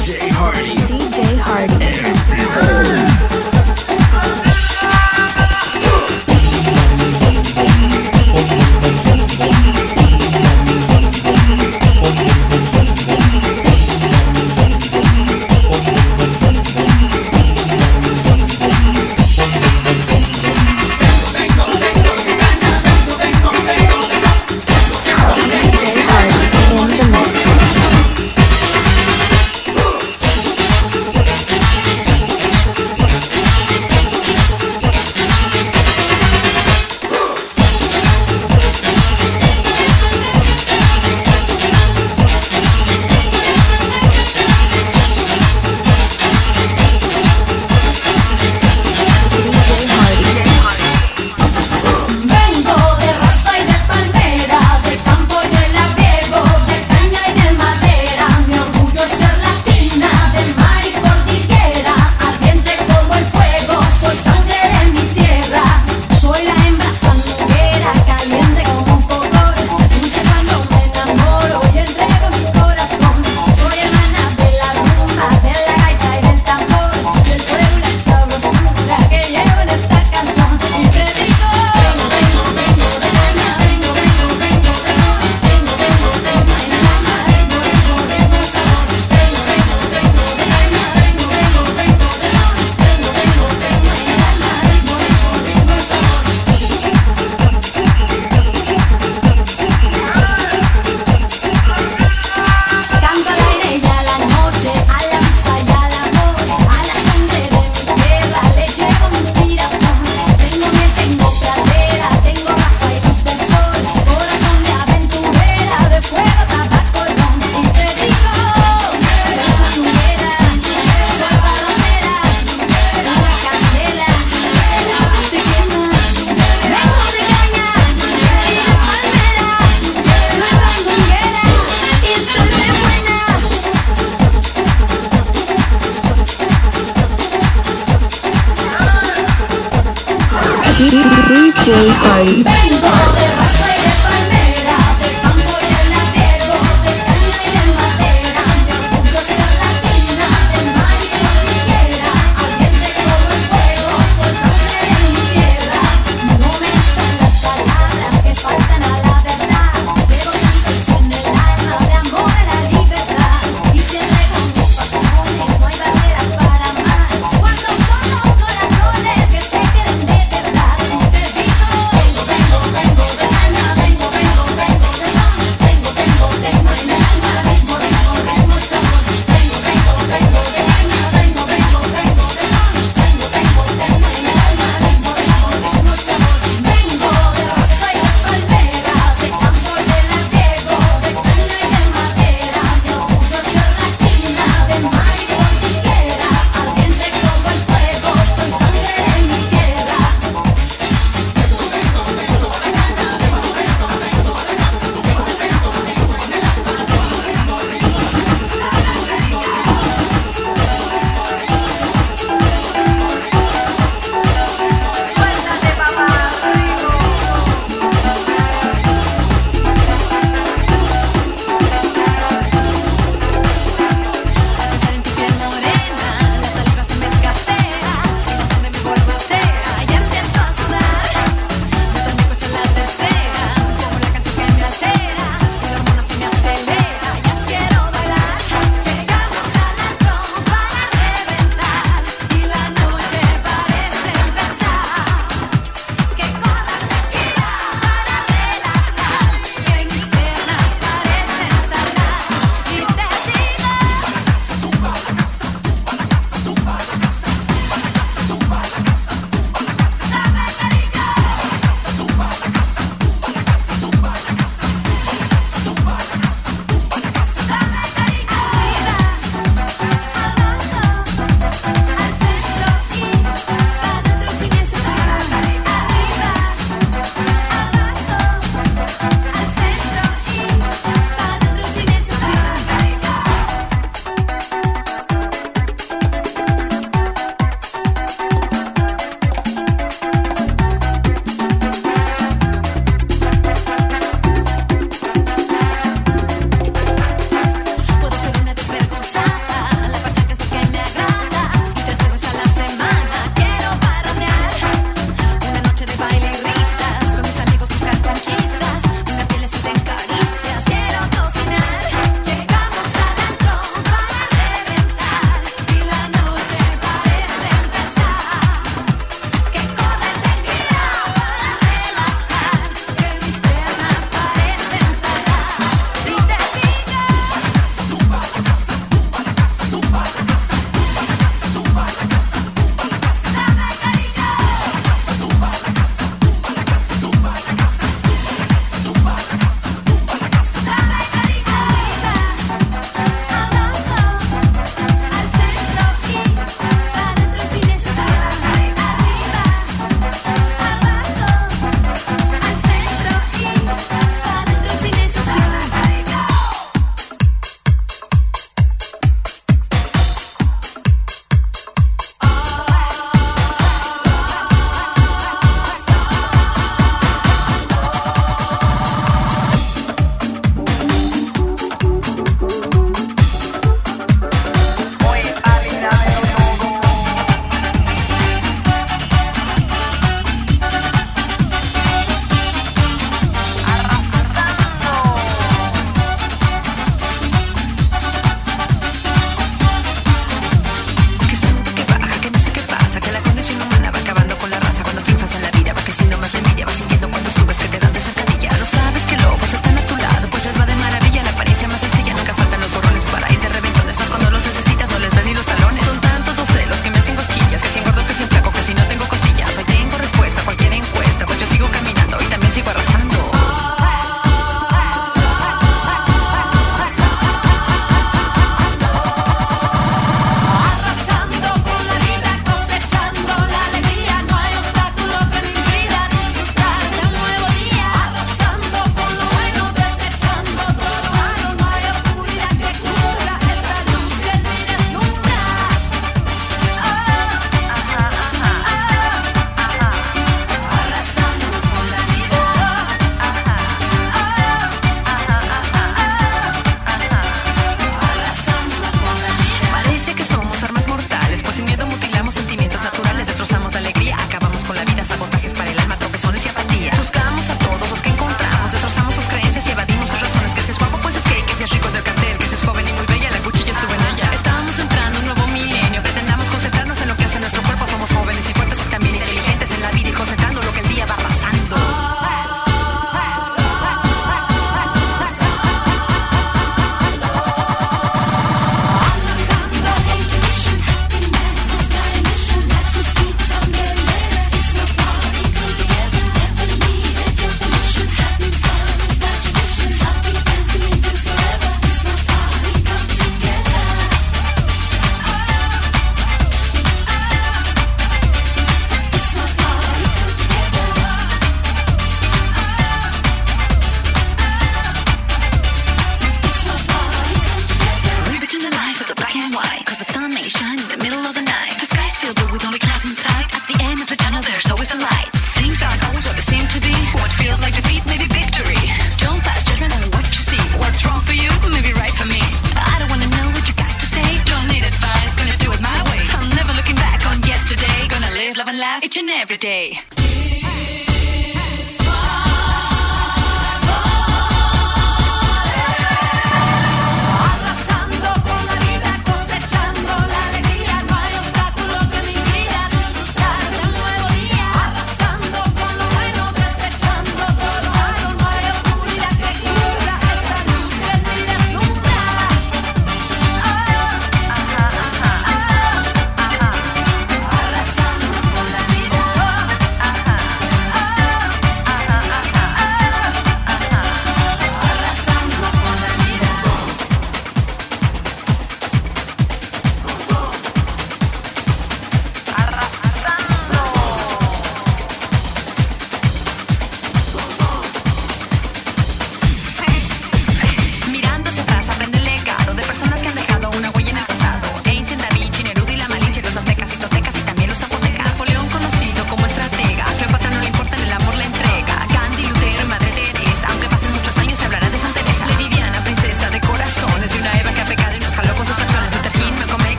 DJ Hardy. DJ Hardy.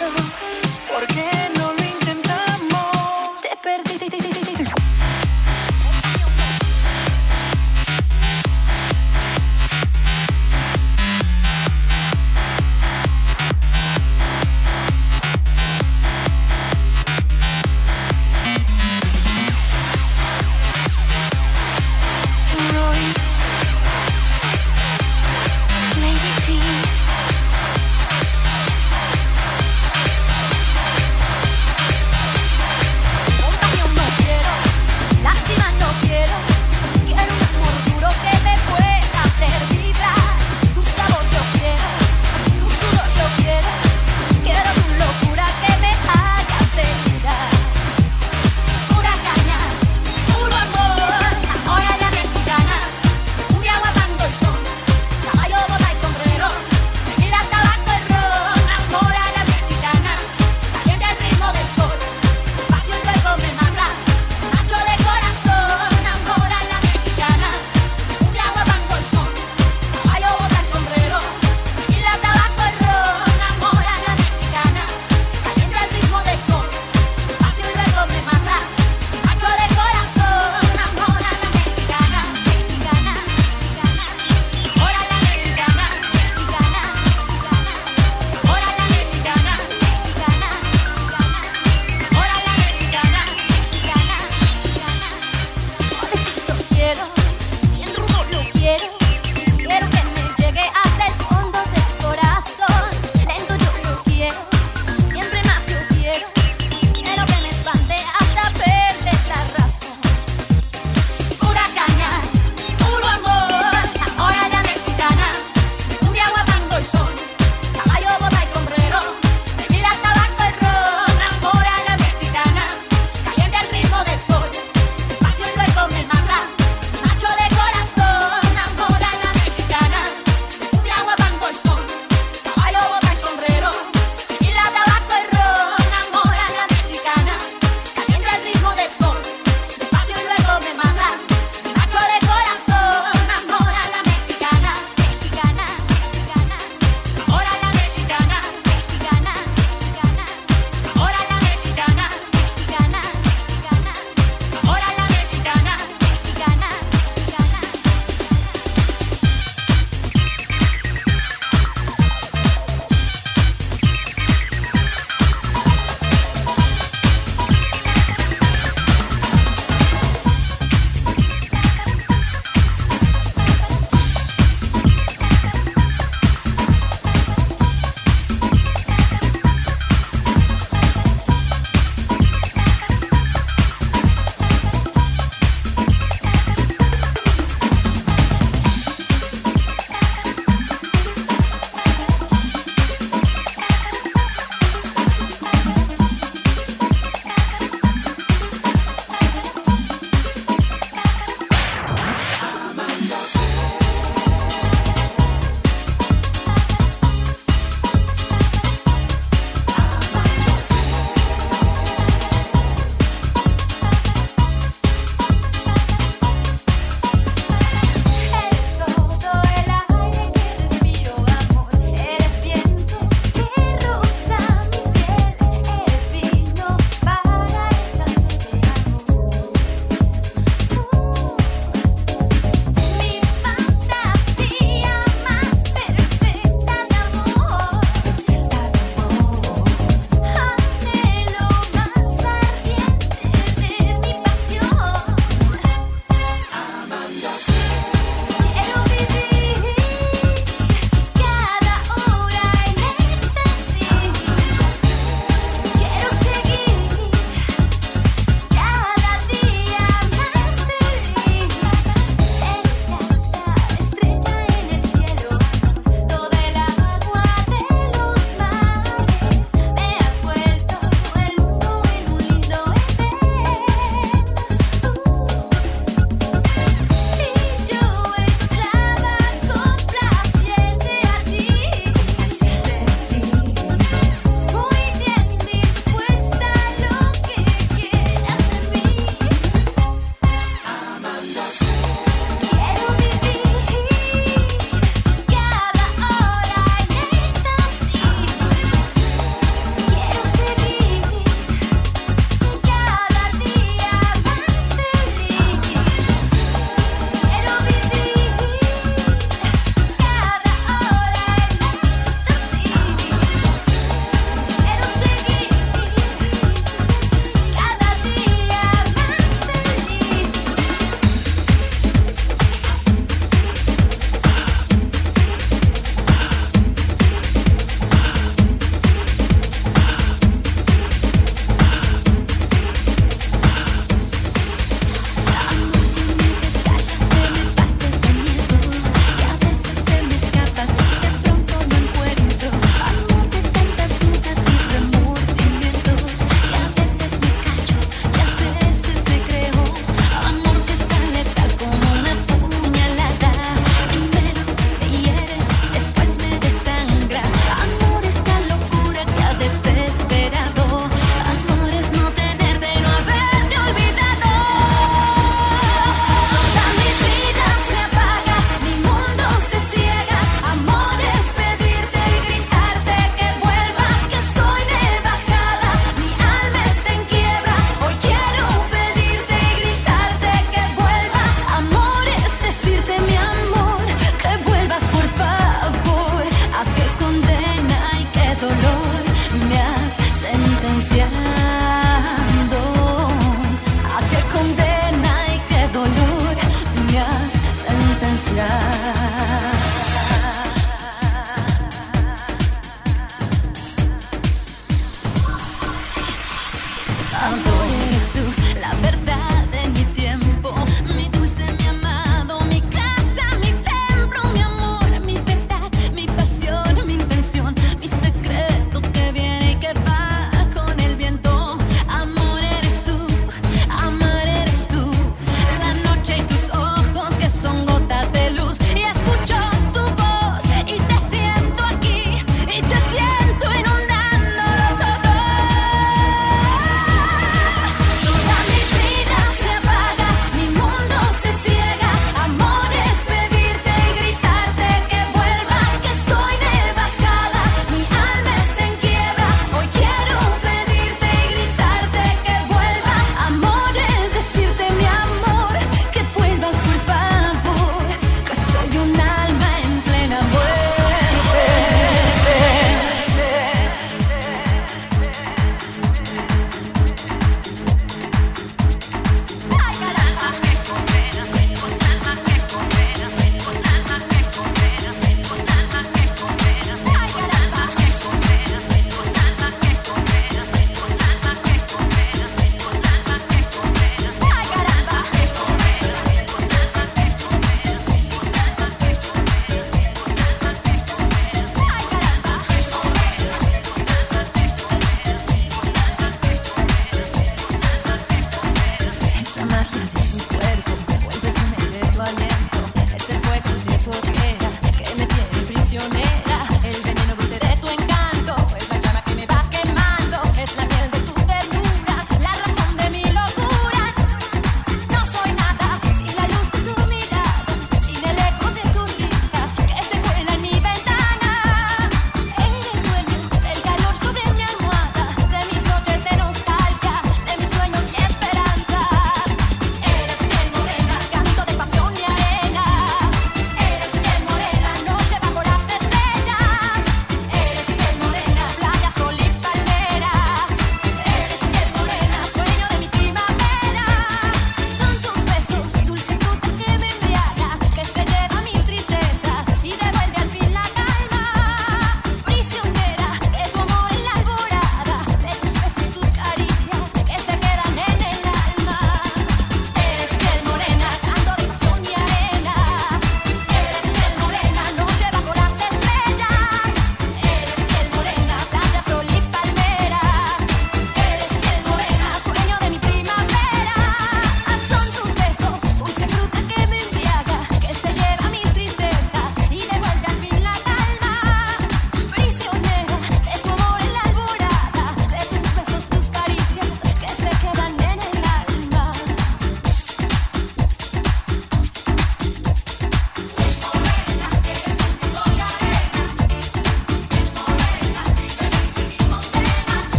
Nos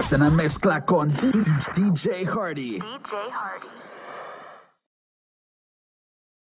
Estás en la mezcla con DJ Hardy. DJ Hardy.